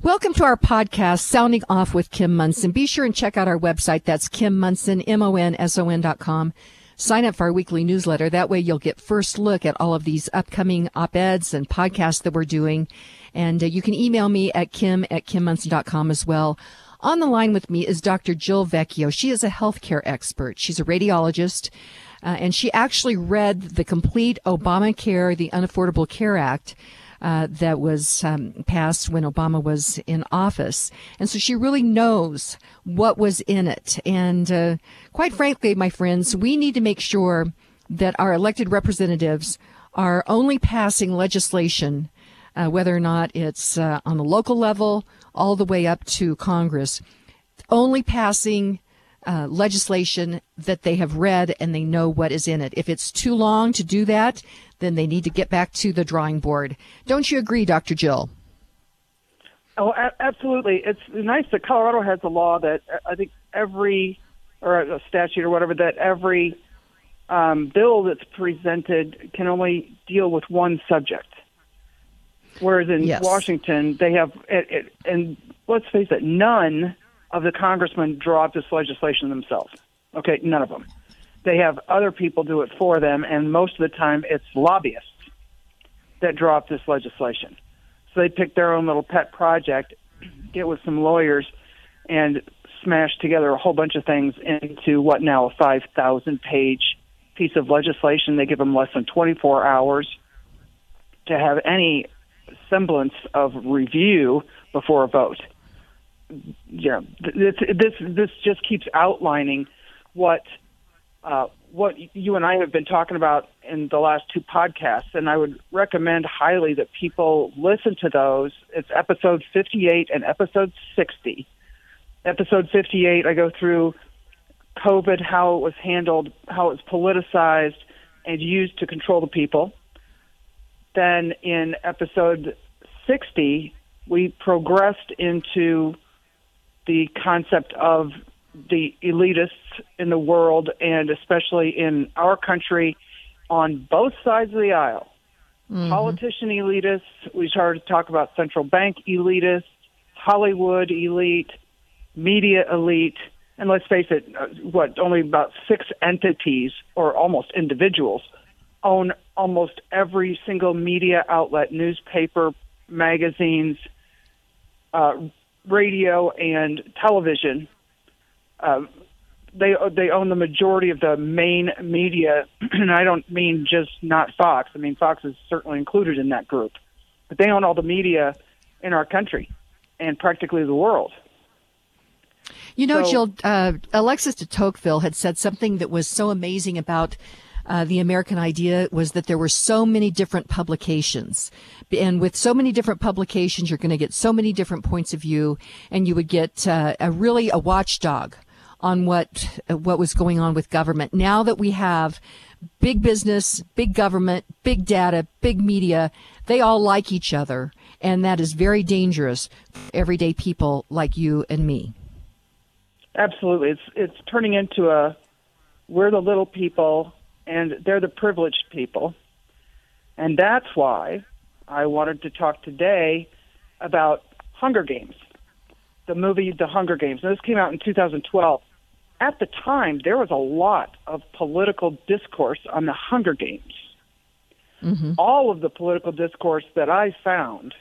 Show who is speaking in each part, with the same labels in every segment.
Speaker 1: Welcome to our podcast, Sounding Off with Kim Monson. Be sure and check out our website. That's Kim Monson, M-O-N-S-O-N dot com. Sign up for our weekly newsletter. That way you'll get first look at all of these upcoming op-eds and podcasts that we're doing. And uh, you can email me at kim at kimmonson.com as well. On the line with me is Dr. Jill Vecchio. She is a healthcare expert. She's a radiologist. Uh, and she actually read the complete Obamacare, the Unaffordable Care Act, uh, that was um, passed when Obama was in office. And so she really knows what was in it. And uh, quite frankly, my friends, we need to make sure that our elected representatives are only passing legislation, uh, whether or not it's uh, on the local level, all the way up to Congress, only passing uh, legislation that they have read and they know what is in it. If it's too long to do that, then they need to get back to the drawing board. Don't you agree, Dr. Jill?
Speaker 2: Oh, a- absolutely. It's nice that Colorado has a law that uh, I think every, or a statute or whatever, that every um, bill that's presented can only deal with one subject. Whereas in
Speaker 1: yes.
Speaker 2: Washington, they have, it, it, and let's face it, none of the congressmen draw up this legislation themselves. Okay, none of them. They have other people do it for them, and most of the time it's lobbyists that draw up this legislation. So they pick their own little pet project, get with some lawyers, and smash together a whole bunch of things into what now a 5,000 page piece of legislation. They give them less than 24 hours to have any semblance of review before a vote. Yeah, this this this just keeps outlining what uh, what you and I have been talking about in the last two podcasts, and I would recommend highly that people listen to those. It's episode 58 and episode 60. Episode 58, I go through COVID, how it was handled, how it was politicized and used to control the people. Then in episode 60, we progressed into the concept of the elitists in the world and especially in our country on both sides of the aisle. Mm-hmm. Politician elitists, we started to talk about central bank elitists, Hollywood elite, media elite, and let's face it, uh, what only about six entities or almost individuals own almost every single media outlet, newspaper, magazines, uh, radio, and television uh, they they own the majority of the main media, and I don't mean just not Fox. I mean Fox is certainly included in that group, but they own all the media in our country and practically the world.
Speaker 1: You know, so, Jill, uh, Alexis de Tocqueville had said something that was so amazing about uh, the American idea was that there were so many different publications. And with so many different publications, you're going to get so many different points of view, and you would get uh, a really a watchdog on what what was going on with government. Now that we have big business, big government, big data, big media, they all like each other, and that is very dangerous for everyday people like you and me.
Speaker 2: Absolutely, it's it's turning into a we're the little people and they're the privileged people, and that's why I wanted to talk today about Hunger Games, the movie The Hunger Games. Now, this came out in 2012 at the time, there was a lot of political discourse on the Hunger Games. Mm-hmm. All of the political discourse that I found,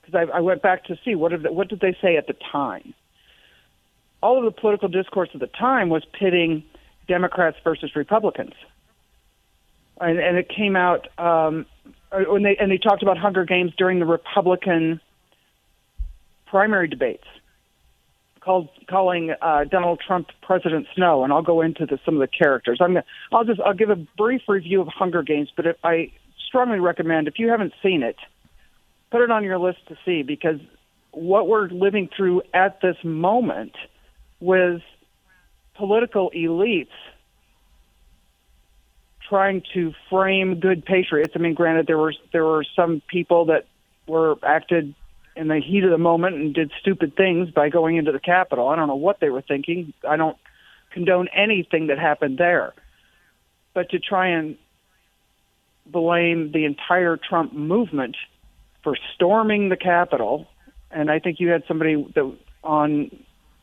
Speaker 2: because I, I, went back to see what did, they, what did they say at the time. All of the political discourse at the time was pitting Democrats versus Republicans, and, and it came out um, when they and they talked about Hunger Games during the Republican primary debates called calling uh, Donald Trump President Snow, and I'll go into the, some of the characters. I'm gonna, I'll just I'll give a brief review of Hunger Games, but if, I strongly recommend if you haven't seen it, put it on your list to see because what we're living through at this moment with political elites trying to frame good patriots. I mean, granted, there were there were some people that were acted in the heat of the moment and did stupid things by going into the Capitol. I don't know what they were thinking. I don't condone anything that happened there. But to try and blame the entire Trump movement for storming the Capitol and I think you had somebody that on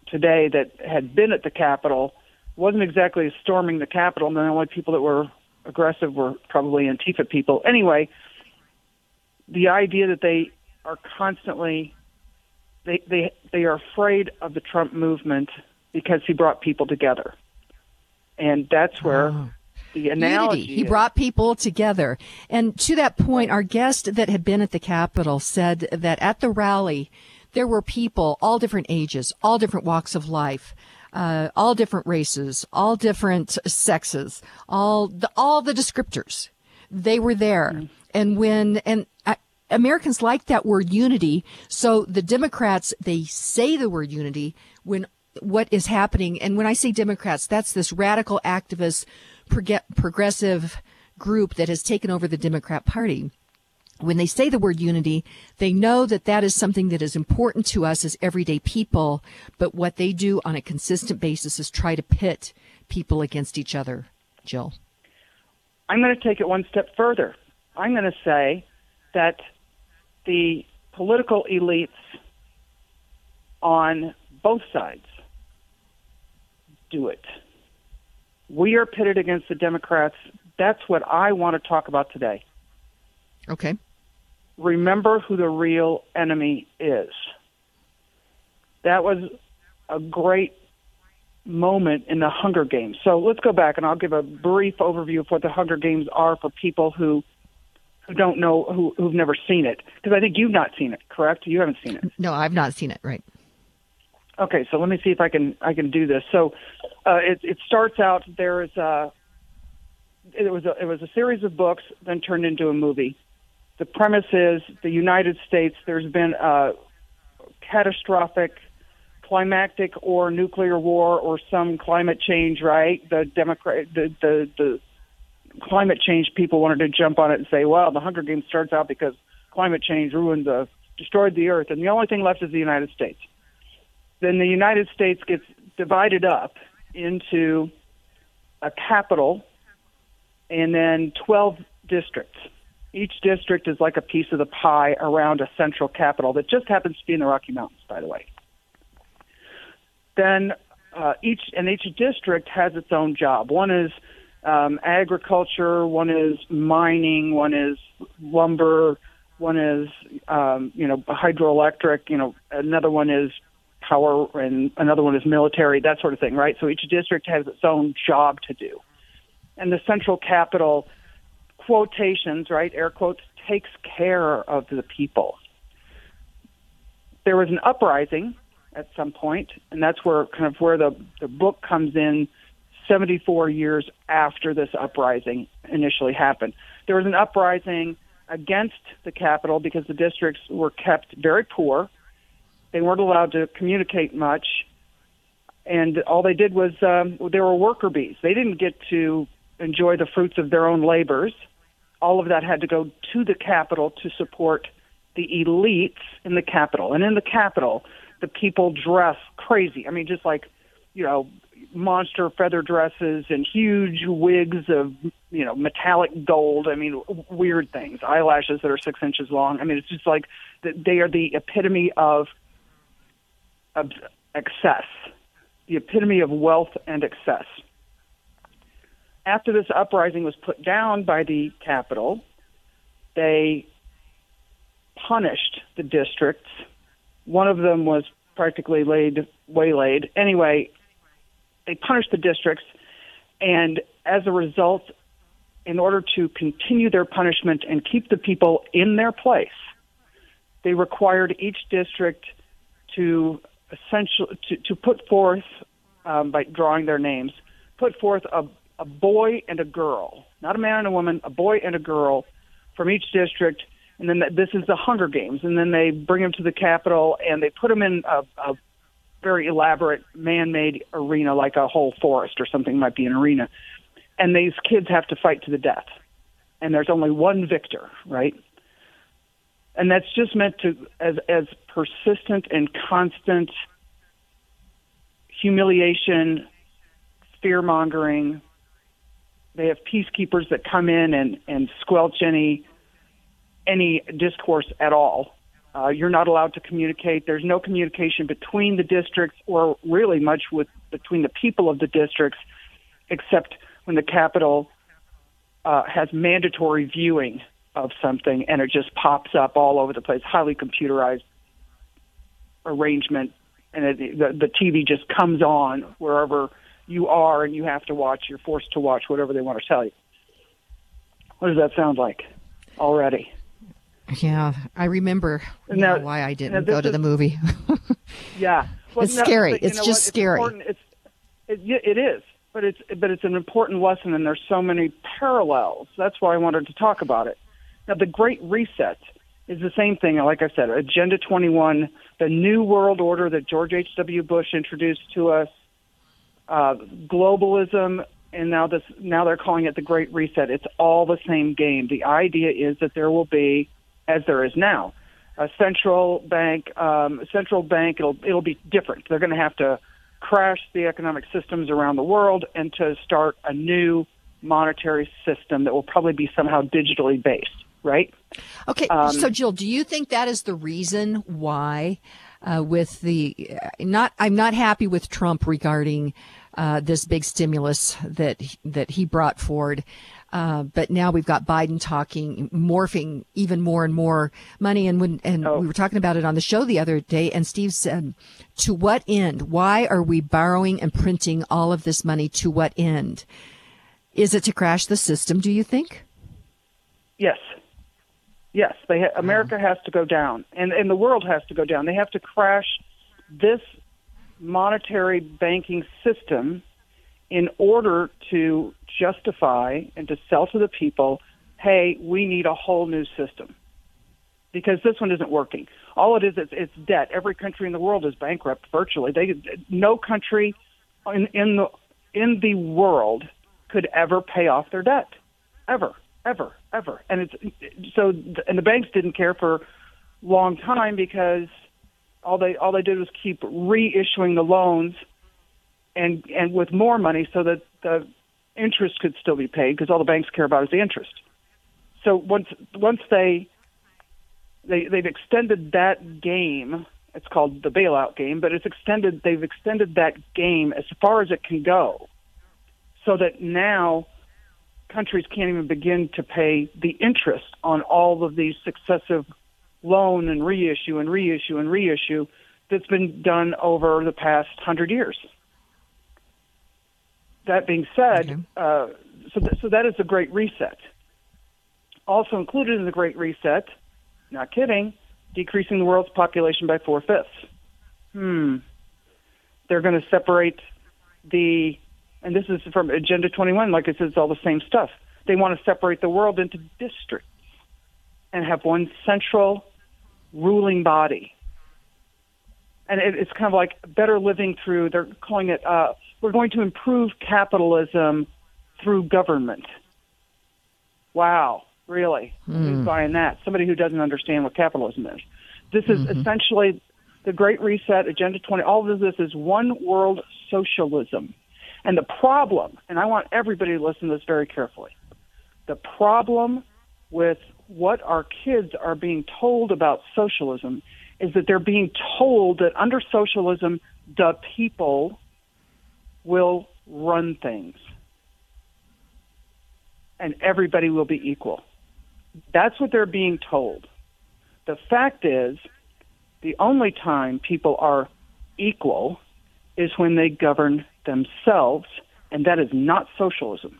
Speaker 2: today that had been at the Capitol wasn't exactly storming the Capitol. And the only people that were aggressive were probably Antifa people. Anyway, the idea that they are constantly they they they are afraid of the Trump movement because he brought people together, and that's where. Oh. The analogy
Speaker 1: Unity. He brought people together. And to that point, our guest that had been at the Capitol said that at the rally, there were people, all different ages, all different walks of life, uh, all different races, all different sexes, all the, all the descriptors. They were there. Mm-hmm. And when, and uh, Americans like that word unity. So the Democrats, they say the word unity when what is happening. And when I say Democrats, that's this radical activist, progressive group that has taken over the Democrat Party when they say the word unity, they know that that is something that is important to us as everyday people, but what they do on a consistent basis is try to pit people against each other. Jill.
Speaker 2: I'm going to take it one step further. I'm going to say that the political elites on both sides do it. We are pitted against the Democrats. That's what I want to talk about today.
Speaker 1: Okay
Speaker 2: remember who the real enemy is. That was a great moment in the Hunger Games. So let's go back and I'll give a brief overview of what the Hunger Games are for people who who don't know who who've never seen it because I think you've not seen it, correct? You haven't seen it.
Speaker 1: No, I've not seen it, right.
Speaker 2: Okay, so let me see if I can I can do this. So uh, it it starts out there is a it was a it was a series of books then turned into a movie the premise is the United States, there's been a catastrophic climactic or nuclear war or some climate change, right? The Democrat, the, the, the climate change people wanted to jump on it and say, well, the Hunger Games starts out because climate change ruined the, destroyed the earth, and the only thing left is the United States. Then the United States gets divided up into a capital and then 12 districts each district is like a piece of the pie around a central capital that just happens to be in the Rocky Mountains, by the way. Then uh, each and each district has its own job. One is um, agriculture, one is mining, one is lumber, one is um, you know hydroelectric, you know another one is power, and another one is military, that sort of thing, right? So each district has its own job to do, and the central capital quotations, right, air quotes, takes care of the people. There was an uprising at some point, and that's where kind of where the, the book comes in 74 years after this uprising initially happened. There was an uprising against the capital because the districts were kept very poor. They weren't allowed to communicate much. And all they did was um, they were worker bees. They didn't get to enjoy the fruits of their own labors all of that had to go to the capital to support the elites in the capital. And in the capital, the people dress crazy. I mean, just like, you know, monster feather dresses and huge wigs of, you know, metallic gold. I mean, weird things. Eyelashes that are six inches long. I mean, it's just like they are the epitome of, excess, the epitome of wealth and excess after this uprising was put down by the capital, they punished the districts. One of them was practically laid waylaid. Anyway, they punished the districts, and as a result, in order to continue their punishment and keep the people in their place, they required each district to essentially to, to put forth um, by drawing their names, put forth a a boy and a girl, not a man and a woman, a boy and a girl from each district. And then this is the Hunger Games. And then they bring them to the Capitol and they put them in a, a very elaborate man made arena, like a whole forest or something might be an arena. And these kids have to fight to the death. And there's only one victor, right? And that's just meant to, as, as persistent and constant humiliation, fear mongering, they have peacekeepers that come in and, and squelch any any discourse at all. Uh, you're not allowed to communicate. There's no communication between the districts or really much with between the people of the districts, except when the Capitol uh, has mandatory viewing of something and it just pops up all over the place, highly computerized arrangement, and it, the, the TV just comes on wherever you are and you have to watch, you're forced to watch whatever they want to tell you. What does that sound like already?
Speaker 1: Yeah, I remember now, why I didn't go to is, the movie.
Speaker 2: yeah,
Speaker 1: well, it's no, scary. It's just
Speaker 2: what?
Speaker 1: scary.
Speaker 2: It's, it's it, it is, but it's but it's an important lesson, and there's so many parallels. That's why I wanted to talk about it. Now, the Great Reset is the same thing. Like I said, Agenda 21, the New World Order that George H.W. Bush introduced to us, uh, globalism, and now this now they're calling it the Great Reset. It's all the same game. The idea is that there will be, as there is now, a central bank. Um, central bank. It'll it'll be different. They're going to have to crash the economic systems around the world and to start a new monetary system that will probably be somehow digitally based right?
Speaker 1: Okay, um, so Jill, do you think that is the reason why, uh, with the not, I'm not happy with Trump regarding uh, this big stimulus that that he brought forward. Uh, but now we've got Biden talking, morphing even more and more money. And when, and oh. we were talking about it on the show the other day, and Steve said, to what end? Why are we borrowing and printing all of this money? To what end? Is it to crash the system, do you think?
Speaker 2: Yes. Yes, they ha- America has to go down, and and the world has to go down. They have to crash this monetary banking system in order to justify and to sell to the people, hey, we need a whole new system because this one isn't working. All it is, it's, it's debt. Every country in the world is bankrupt virtually. They, no country in, in the in the world could ever pay off their debt, ever ever, ever. And it's so, and the banks didn't care for a long time because all they all they did was keep reissuing the loans, and and with more money so that the interest could still be paid because all the banks care about is the interest. So once once they they they've extended that game. It's called the bailout game, but it's extended. They've extended that game as far as it can go, so that now countries can't even begin to pay the interest on all of these successive loan and reissue and reissue and reissue that's been done over the past hundred years. That being said, okay. uh, so, th- so that is the Great Reset. Also included in the Great Reset, not kidding, decreasing the world's population by four fifths. Hmm. They're going to separate the and this is from Agenda 21, like I said, it's all the same stuff. They want to separate the world into districts and have one central ruling body. And it, it's kind of like better living through, they're calling it, uh, we're going to improve capitalism through government. Wow, really? Mm. Who's buying that? Somebody who doesn't understand what capitalism is. This is mm-hmm. essentially the Great Reset, Agenda 20. All of this is one world socialism. And the problem, and I want everybody to listen to this very carefully, the problem with what our kids are being told about socialism is that they're being told that under socialism, the people will run things and everybody will be equal. That's what they're being told. The fact is, the only time people are equal is when they govern themselves, and that is not socialism.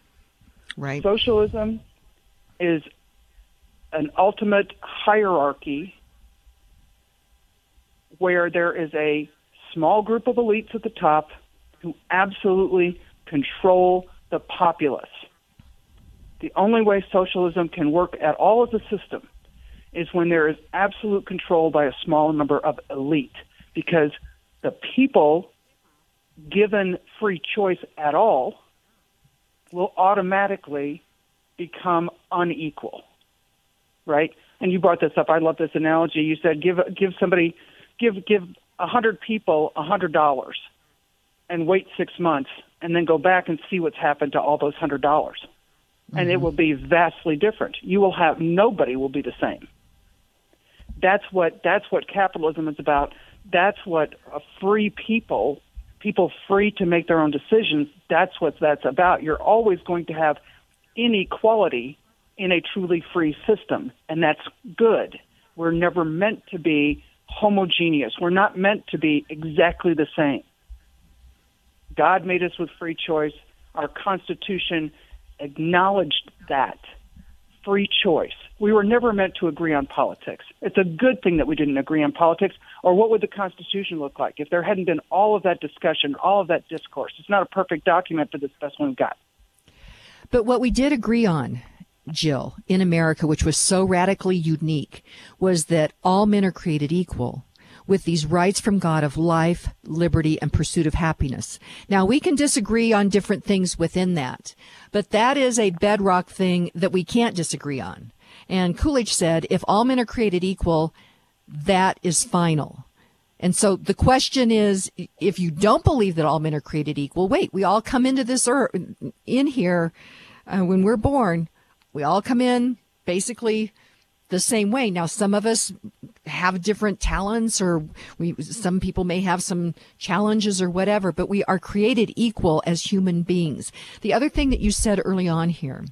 Speaker 1: Right.
Speaker 2: Socialism is an ultimate hierarchy where there is a small group of elites at the top who absolutely control the populace. The only way socialism can work at all as a system is when there is absolute control by a small number of elite because the people given free choice at all, will automatically become unequal, right? And you brought this up. I love this analogy. You said give give somebody give give a hundred people a hundred dollars, and wait six months, and then go back and see what's happened to all those hundred dollars, mm-hmm. and it mm-hmm. will be vastly different. You will have nobody will be the same. That's what that's what capitalism is about. That's what a free people, people free to make their own decisions. That's what that's about. You're always going to have inequality in a truly free system, and that's good. We're never meant to be homogeneous. We're not meant to be exactly the same. God made us with free choice. Our Constitution acknowledged that free choice. We were never meant to agree on politics. It's a good thing that we didn't agree on politics, or what would the Constitution look like if there hadn't been all of that discussion, all of that discourse? It's not a perfect document, but it's the best one we've got.
Speaker 1: But what we did agree on, Jill, in America, which was so radically unique, was that all men are created equal with these rights from God of life, liberty, and pursuit of happiness. Now, we can disagree on different things within that, but that is a bedrock thing that we can't disagree on. And Coolidge said, if all men are created equal, that is final. And so the question is, if you don't believe that all men are created equal, wait, we all come into this earth, in here uh, when we're born. We all come in basically the same way. Now, some of us have different talents or we, some people may have some challenges or whatever, but we are created equal as human beings. The other thing that you said early on here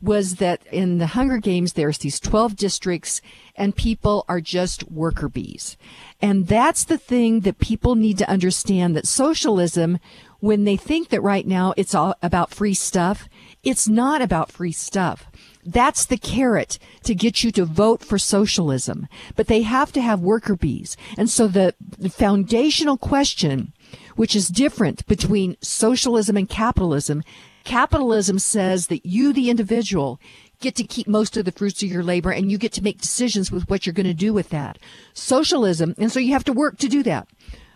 Speaker 1: was that in the Hunger Games, there's these 12 districts and people are just worker bees. And that's the thing that people need to understand that socialism, when they think that right now it's all about free stuff, it's not about free stuff. That's the carrot to get you to vote for socialism. But they have to have worker bees. And so the, foundational question, which is different between socialism and capitalism, capitalism says that you, the individual, get to keep most of the fruits of your labor and you get to make decisions with what you're going to do with that. Socialism, and so you have to work to do that.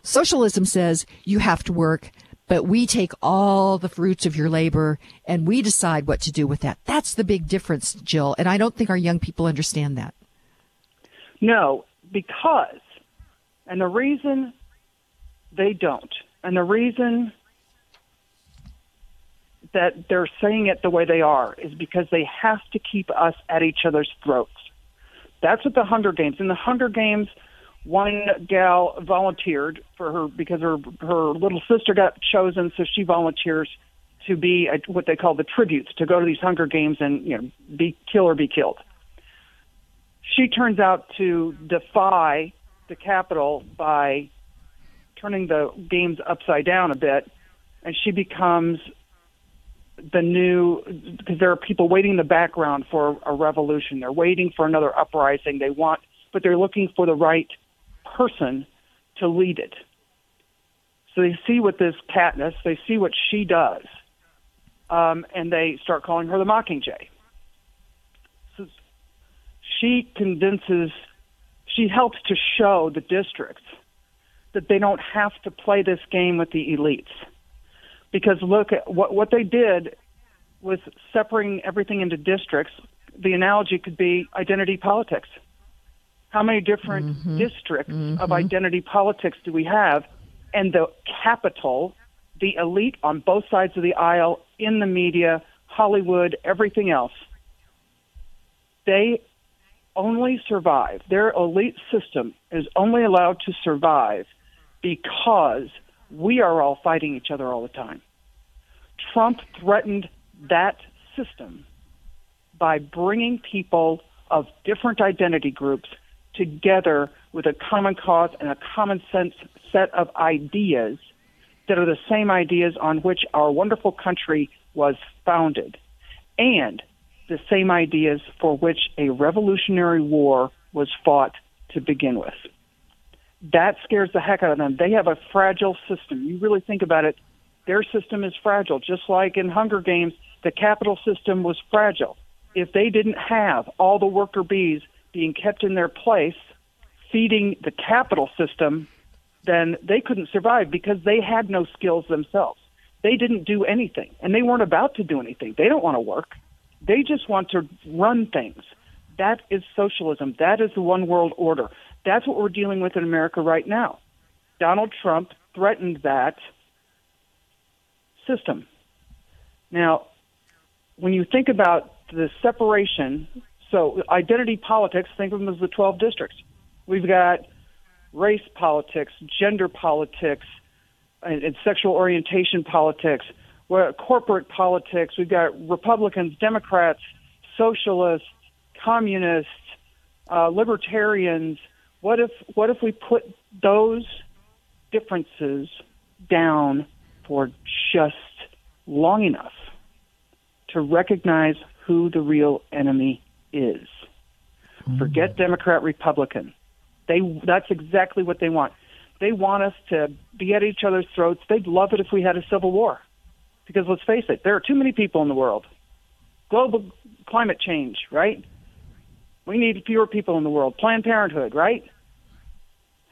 Speaker 1: Socialism says you have to work but we take all the fruits of your labor and we decide what to do with that. That's the big difference, Jill. And I don't think our young people understand that.
Speaker 2: No, because, and the reason they don't, and the reason that they're saying it the way they are is because they have to keep us at each other's throats. That's what the Hunger Games. In the Hunger Games, one gal volunteered for her because her her little sister got chosen, so she volunteers to be a, what they call the tributes to go to these Hunger Games and you know be kill or be killed. She turns out to defy the Capitol by turning the games upside down a bit, and she becomes the new because there are people waiting in the background for a revolution. They're waiting for another uprising. They want, but they're looking for the right person to lead it. So they see what this Katniss, they see what she does, um, and they start calling her the Mockingjay. So she convinces, she helps to show the districts that they don't have to play this game with the elites. Because look at what what they did was separating everything into districts. The analogy could be identity politics. How many different mm-hmm. districts mm-hmm. of identity politics do we have? And the capital, the elite on both sides of the aisle, in the media, Hollywood, everything else, they only survive. Their elite system is only allowed to survive because we are all fighting each other all the time. Trump threatened that system by bringing people of different identity groups together with a common cause and a common sense set of ideas that are the same ideas on which our wonderful country was founded, and the same ideas for which a revolutionary war was fought to begin with. That scares the heck out of them. They have a fragile system. You really think about it, their system is fragile. Just like in Hunger Games, the capital system was fragile. If they didn't have all the worker bees being kept in their place, feeding the capital system, then they couldn't survive because they had no skills themselves. They didn't do anything, and they weren't about to do anything. They don't want to work. They just want to run things. That is socialism. That is the one world order. That's what we're dealing with in America right now. Donald Trump threatened that system. Now, when you think about the separation so identity politics, think of them as the 12 districts. We've got race politics, gender politics, and, and sexual orientation politics, where corporate politics. We've got Republicans, Democrats, socialists, communists, uh, libertarians. What if what if we put those differences down for just long enough to recognize who the real enemy is? Mm-hmm. Forget Democrat, Republican. They that's exactly what they want. They want us to be at each other's throats. They'd love it if we had a civil war. Because let's face it, there are too many people in the world. Global climate change, right? We need fewer people in the world. Planned Parenthood, right?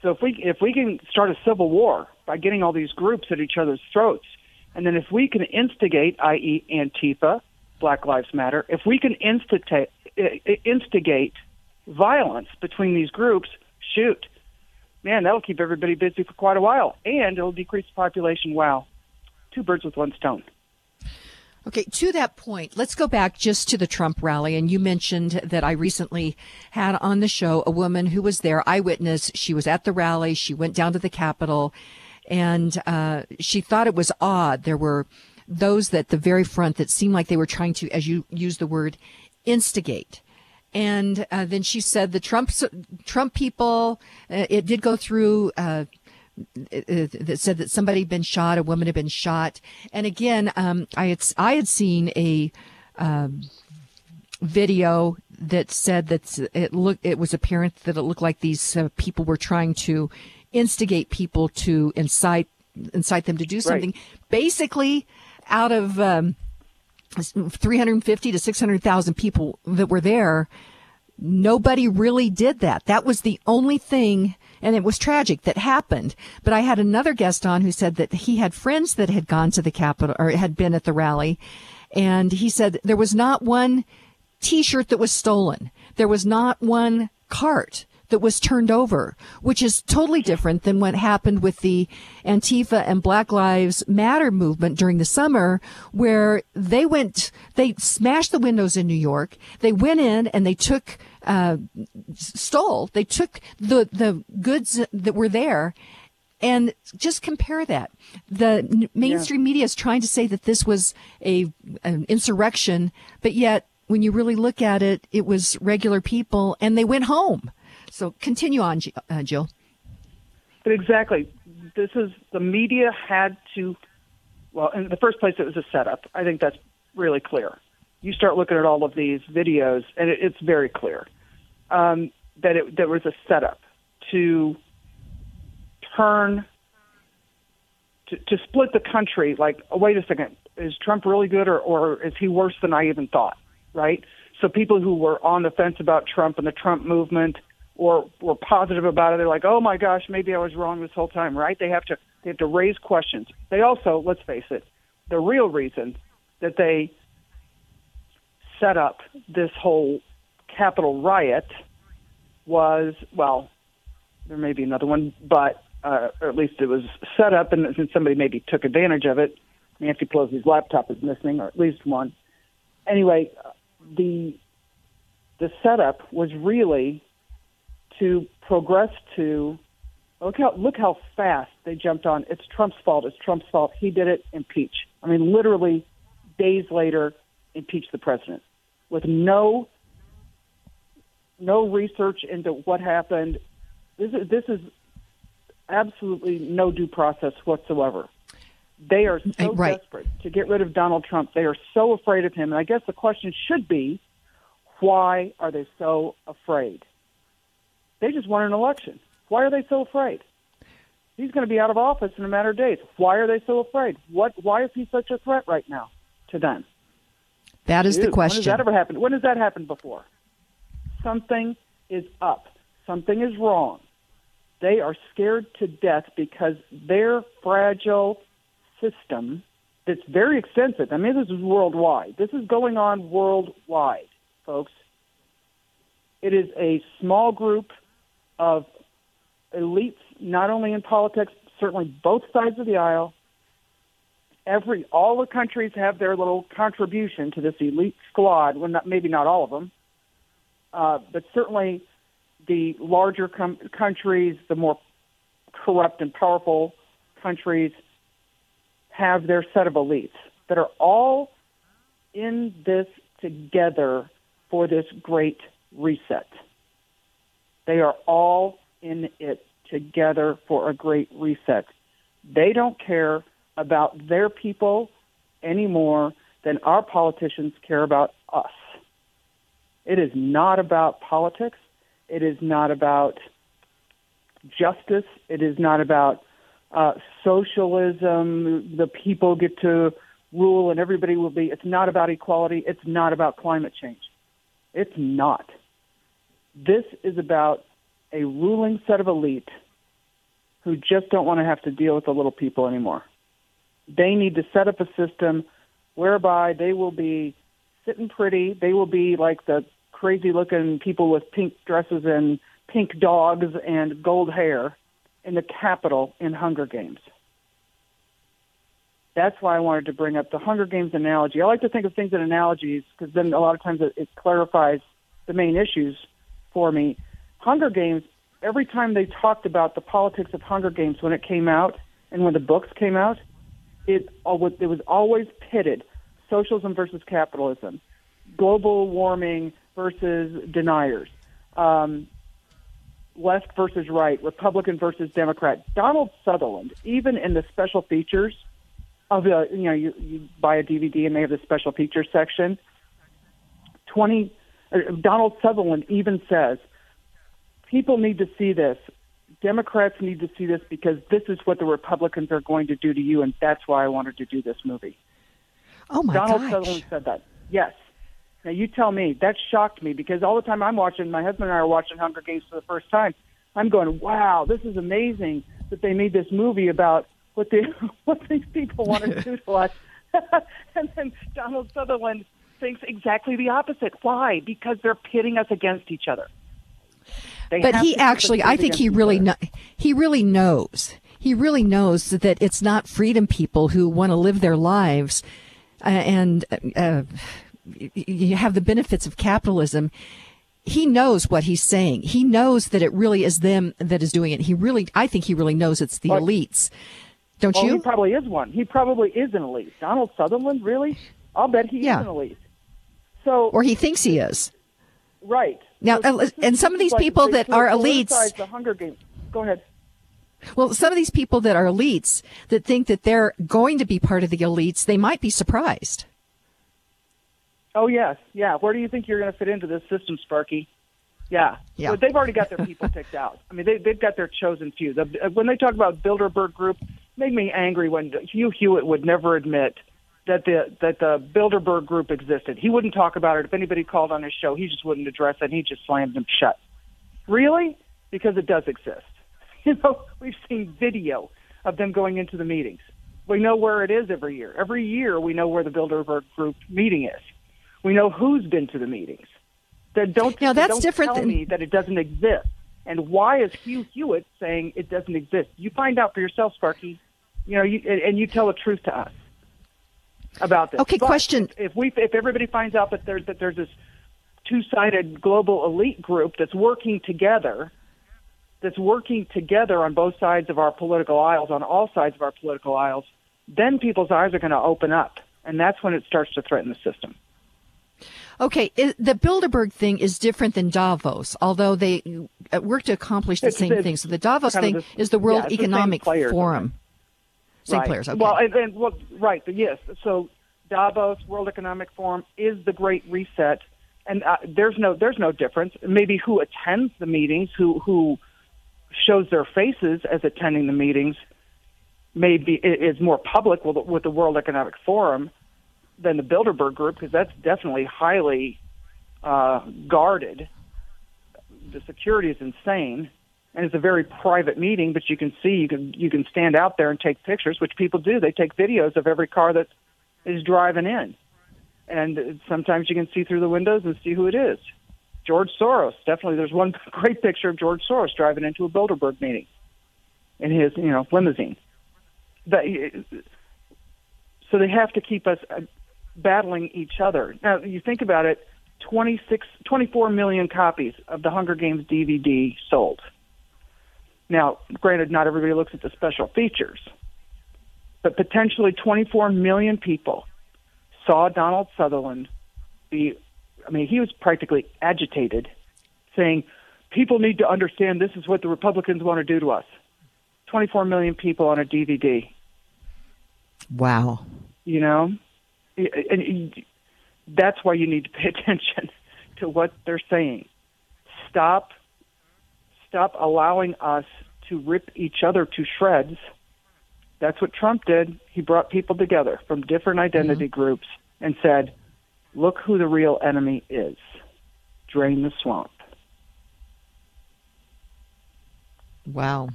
Speaker 2: So if we if we can start a civil war by getting all these groups at each other's throats, and then if we can instigate, i.e., Antifa, Black Lives Matter, if we can instigate instigate violence between these groups, shoot, man, that'll keep everybody busy for quite a while, and it'll decrease the population. Wow, two birds with one stone.
Speaker 1: Okay, to that point, let's go back just to the Trump rally. And you mentioned that I recently had on the show a woman who was there, eyewitness. She was at the rally. She went down to the Capitol and uh, she thought it was odd. There were those at the very front that seemed like they were trying to, as you use the word, instigate. And uh, then she said the Trump Trump people. Uh, it did go through uh, that said that somebody had been shot, a woman had been shot, and again, um, I had I had seen a um, video that said that it looked it was apparent that it looked like these uh, people were trying to instigate people to incite incite them to do something, right. basically out of. Um, 350 to 600,000 people that were there, nobody really did that. That was the only thing and it was tragic that happened. But I had another guest on who said that he had friends that had gone to the Capitol or had been at the rally. And he said there was not one t-shirt that was stolen. There was not one cart that was turned over, which is totally different than what happened with the Antifa and Black Lives Matter movement during the summer, where they went, they smashed the windows in New York. They went in and they took uh, stole. They took the the goods that were there, and just compare that. The mainstream yeah. media is trying to say that this was a an insurrection, but yet when you really look at it, it was regular people, and they went home. So continue on, uh, Jill.
Speaker 2: But exactly, this is the media had to. Well, in the first place, it was a setup. I think that's really clear you start looking at all of these videos, and it, it's very clear um, that it there was a setup to turn to, to split the country. Like, oh, wait a second, is Trump really good, or, or is he worse than I even thought? Right. So people who were on the fence about Trump and the Trump movement, or were positive about it, they're like, oh my gosh, maybe I was wrong this whole time. Right. They have to they have to raise questions. They also, let's face it, the real reason that they set up this whole Capitol riot was well, there may be another one, but uh, or at least it was set up, and, and somebody maybe took advantage of it. Nancy Pelosi's laptop is missing, or at least one. Anyway, the the setup was really to progress to look how look how fast they jumped on. It's Trump's fault. It's Trump's fault. He did it. Impeach. I mean, literally days later, impeach the president with no no research into what happened. This is this is absolutely no due process whatsoever. They are so right. desperate to get rid of Donald Trump. They are so afraid of him. And I guess the question should be, why are they so afraid? They just won an election. Why are they so afraid? He's going to be out of office in a matter of days. Why are they so afraid? What? Why is he such a threat right now to them?
Speaker 1: That is
Speaker 2: Dude,
Speaker 1: the question.
Speaker 2: When has that ever happened? When has that happened before? Something is up. Something is wrong. They are scared to death because their fragile system that's very extensive. I mean, this is worldwide. This is going on worldwide, folks. It is a small group of elites, not only in politics, certainly both sides of the aisle, every all the countries have their little contribution to this elite squad. Well, not maybe not all of them, uh, but certainly the larger com- countries, the more corrupt and powerful countries, have their set of elites that are all in this together for this great reset. They are all in it together for a great reset. They don't care about their people any more than our politicians care about us. It is not about politics. It is not about justice. It is not about uh, socialism. The people get to rule and everybody will be. It's not about equality. It's not about climate change. It's not. This is about a ruling set of elite who just don't want to have to deal with the little people anymore. They need to set up a system whereby they will be sitting pretty. They will be like the crazy looking people with pink dresses and pink dogs and gold hair in the Capitol in Hunger Games. That's why I wanted to bring up the Hunger Games analogy. I like to think of things in analogies because then a lot of times it, it clarifies the main issues for me. Hunger Games, every time they talked about the politics of Hunger Games when it came out and when the books came out, it, it was always pitted socialism versus capitalism, global warming versus deniers, um, left versus right, Republican versus Democrat. Donald Sutherland, even in the special features of the, you know, you, you buy a DVD and they have the special features section. Twenty, uh, Uh, Donald Sutherland even says people need to see this. Democrats need to see this because this is what the Republicans are going to do to you, and that's why I wanted to do this movie.
Speaker 1: Oh my god.
Speaker 2: Donald
Speaker 1: gosh.
Speaker 2: Sutherland said that. Yes. Now you tell me. That shocked me because all the time I'm watching, my husband and I are watching Hunger Games for the first time. I'm going, wow, this is amazing that they made this movie about what they what these people want to do to us. and then Donald Sutherland thinks exactly the opposite. Why? Because they're pitting us against each other.
Speaker 1: They but he actually, I think he really, he really knows. He really knows that it's not freedom people who want to live their lives uh, and uh, you have the benefits of capitalism. He knows what he's saying. He knows that it really is them that is doing it. He really, I think he really knows it's the elites. Don't
Speaker 2: well,
Speaker 1: you?
Speaker 2: He probably is one. He probably is an elite. Donald Sutherland, really? I'll bet he
Speaker 1: yeah.
Speaker 2: is an elite. So,
Speaker 1: or he thinks he is.
Speaker 2: Right.
Speaker 1: Now,
Speaker 2: so
Speaker 1: and some of these
Speaker 2: like
Speaker 1: people that are elites.
Speaker 2: The Hunger Games. Go ahead.
Speaker 1: Well, some of these people that are elites that think that they're going to be part of the elites, they might be surprised.
Speaker 2: Oh yes, yeah. Where do you think you're going to fit into this system, Sparky? Yeah,
Speaker 1: yeah.
Speaker 2: But they've already got their people picked out. I mean, they, they've got their chosen few. The, when they talk about Bilderberg Group, made me angry when Hugh Hewitt would never admit that the that the Bilderberg Group existed. He wouldn't talk about it. If anybody called on his show, he just wouldn't address it. He just slammed them shut. Really? Because it does exist. You know, we've seen video of them going into the meetings. We know where it is every year. Every year, we know where the Bilderberg Group meeting is. We know who's been to the meetings. That don't
Speaker 1: now that's
Speaker 2: don't
Speaker 1: different
Speaker 2: tell
Speaker 1: than...
Speaker 2: me that it doesn't exist. And why is Hugh Hewitt saying it doesn't exist? You find out for yourself, Sparky. You know, you, and you tell the truth to us about this.
Speaker 1: Okay,
Speaker 2: but
Speaker 1: question.
Speaker 2: If we, if everybody finds out that there's that there's this two-sided global elite group that's working together that's working together on both sides of our political aisles, on all sides of our political aisles, then people's eyes are going to open up. And that's when it starts to threaten the system.
Speaker 1: Okay, the Bilderberg thing is different than Davos, although they uh, work to accomplish the
Speaker 2: it's,
Speaker 1: same
Speaker 2: it's
Speaker 1: thing. So the Davos thing
Speaker 2: the,
Speaker 1: is the World
Speaker 2: yeah,
Speaker 1: Economic
Speaker 2: the
Speaker 1: Forum. Same
Speaker 2: right.
Speaker 1: players, okay.
Speaker 2: Well, and, and well, right, yes. So Davos, World Economic Forum, is the Great Reset, and uh, there's no there's no difference. Maybe who attends the meetings, who who shows their faces as attending the meetings maybe is more public with, with the World Economic Forum than the Bilderberg Group because that's definitely highly uh, guarded. The security is insane, and it's a very private meeting. But you can see you can you can stand out there and take pictures, which people do. They take videos of every car that is driving in, and sometimes you can see through the windows and see who it is. George Soros. Definitely, there's one great picture of George Soros driving into a Bilderberg meeting in his, you know, limousine. But, so they have to keep us uh, battling each other. Now, you think about it. 26, 24 million copies of the Hunger Games DVD sold. Now, granted, not everybody looks at the special features, but potentially 24 million people saw Donald Sutherland be, I mean, he was practically agitated, saying, People need to understand this is what the Republicans want to do to us. 24 million people on a DVD.
Speaker 1: Wow.
Speaker 2: You know? And that's why you need to pay attention to what they're saying. Stop stop allowing us to rip each other to shreds. That's what Trump did. He brought people together from different identity mm-hmm. groups and said, "Look who the real enemy is. Drain the swamp."
Speaker 1: Wow.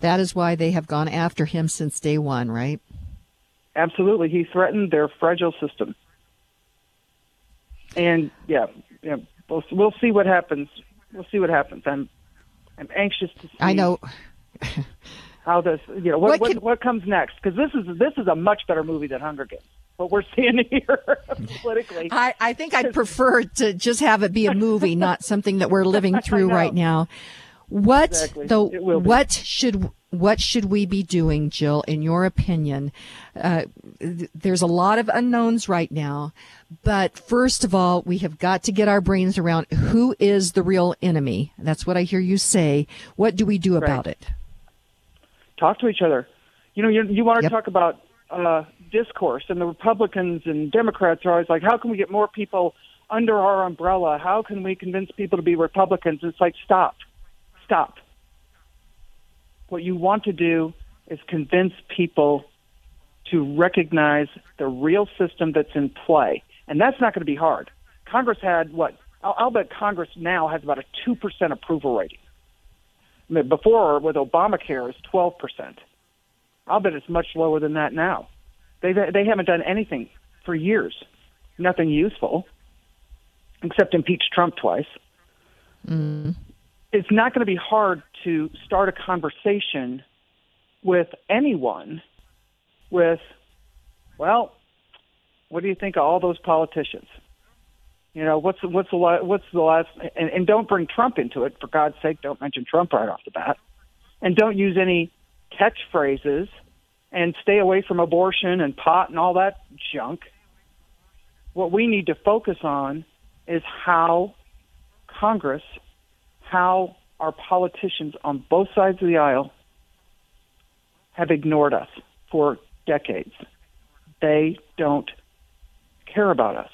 Speaker 1: That is why they have gone after him since day 1, right?
Speaker 2: Absolutely. He threatened their fragile system and yeah, yeah, we'll we'll see what happens. We'll see what happens. I'm I'm anxious to see.
Speaker 1: I know.
Speaker 2: how this, you know, what what, can, what comes next? Because this is this is a much better movie than Hunger Games. What we're seeing here politically.
Speaker 1: I, I think I'd prefer to just have it be a movie, not something that we're living through right now. What exactly. though? What should what should we be doing, Jill? In your opinion, uh, th- there's a lot of unknowns right now. But first of all, we have got to get our brains around who is the real enemy. That's what I hear you say. What do we do right. about it?
Speaker 2: Talk to each other. You know, you, you want to yep. talk about uh, discourse, and the Republicans and Democrats are always like, how can we get more people under our umbrella? How can we convince people to be Republicans? It's like, stop stop. What you want to do is convince people to recognize the real system that's in play. And that's not going to be hard. Congress had what? I'll, I'll bet Congress now has about a 2% approval rating. I mean, before, with Obamacare, is 12%. I'll bet it's much lower than that now. They, they haven't done anything for years, nothing useful, except impeach Trump twice.
Speaker 1: Mm
Speaker 2: it's not going to be hard to start a conversation with anyone with, well, what do you think of all those politicians? You know, what's what's the what's the last and, and don't bring Trump into it for God's sake. Don't mention Trump right off the bat, and don't use any catchphrases, and stay away from abortion and pot and all that junk. What we need to focus on is how Congress how our politicians on both sides of the aisle have ignored us for decades. They don't care about us.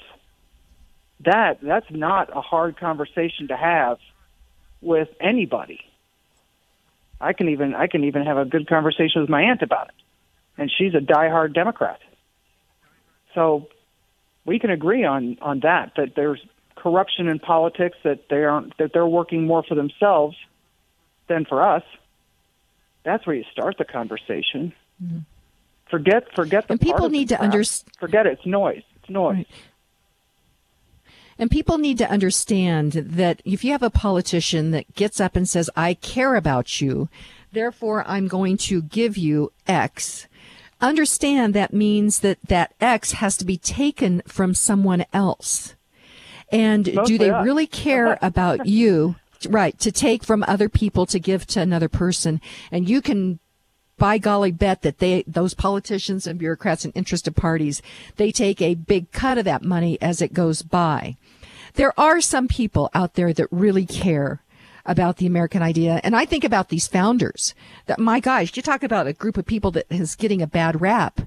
Speaker 2: That that's not a hard conversation to have with anybody. I can even I can even have a good conversation with my aunt about it. And she's a diehard Democrat. So we can agree on on that that there's corruption in politics that they aren't that they're working more for themselves than for us. That's where you start the conversation. Mm-hmm. Forget forget the
Speaker 1: and people need to understand.
Speaker 2: Forget it. It's noise. It's noise. Right.
Speaker 1: And people need to understand that if you have a politician that gets up and says, I care about you, therefore I'm going to give you X, understand that means that that X has to be taken from someone else. And Mostly do they us. really care about you? Right. To take from other people to give to another person. And you can by golly bet that they those politicians and bureaucrats and interested parties they take a big cut of that money as it goes by there are some people out there that really care about the american idea and i think about these founders that my gosh you talk about a group of people that is getting a bad rap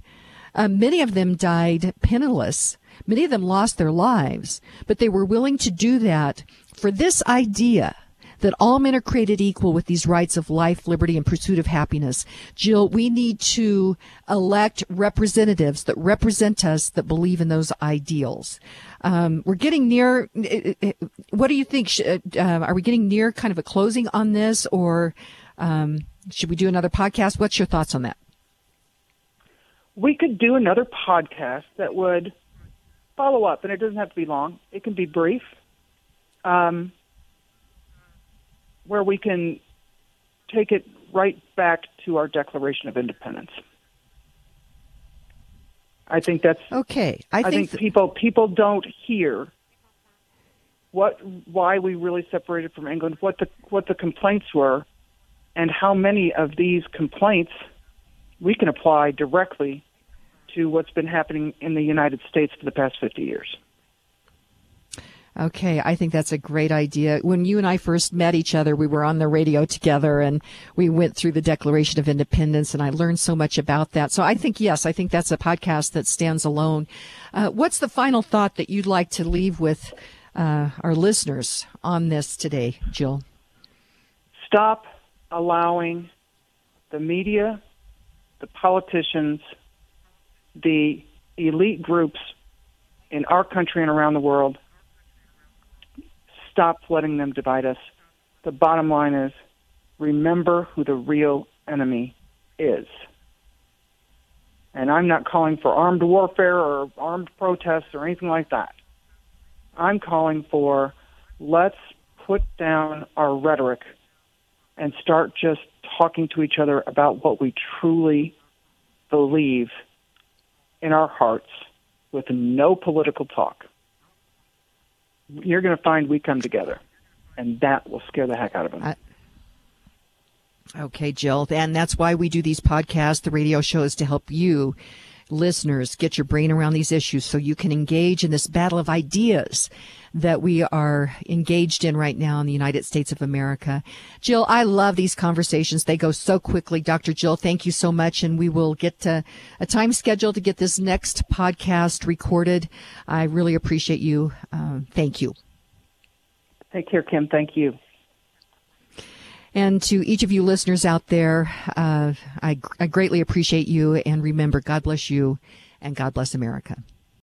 Speaker 1: uh, many of them died penniless Many of them lost their lives, but they were willing to do that for this idea that all men are created equal with these rights of life, liberty, and pursuit of happiness. Jill, we need to elect representatives that represent us that believe in those ideals. Um, we're getting near. What do you think? Uh, are we getting near kind of a closing on this, or um, should we do another podcast? What's your thoughts on that?
Speaker 2: We could do another podcast that would follow up, and it doesn't have to be long. It can be brief, um, where we can take it right back to our Declaration of Independence. I think that's
Speaker 1: okay.
Speaker 2: I, I think, think people people don't hear what why we really separated from England, what the what the complaints were, and how many of these complaints we can apply directly to what's been happening in the United States for the past 50 years.
Speaker 1: Okay, I think that's a great idea. When you and I first met each other, we were on the radio together and we went through the Declaration of Independence and I learned so much about that. So I think, yes, I think that's a podcast that stands alone. Uh, what's the final thought that you'd like to leave with uh, our listeners on this today, Jill?
Speaker 2: Stop allowing the media, the politicians, the elite groups in our country and around the world stop letting them divide us. The bottom line is remember who the real enemy is. And I'm not calling for armed warfare or armed protests or anything like that. I'm calling for let's put down our rhetoric and start just talking to each other about what we truly believe in our hearts with no political talk you're going to find we come together, and that will scare the heck out of them. I-
Speaker 1: Okay, Jill. And that's why we do these podcasts, the radio shows to help you listeners get your brain around these issues so you can engage in this battle of ideas that we are engaged in right now in the United States of America. Jill, I love these conversations. They go so quickly. Dr. Jill, thank you so much. And we will get a time schedule to get this next podcast recorded. I really appreciate you. Uh, thank you.
Speaker 2: Take care, Kim. Thank you.
Speaker 1: And to each of you listeners out there, uh, I, I greatly appreciate you. And remember, God bless you and God bless America.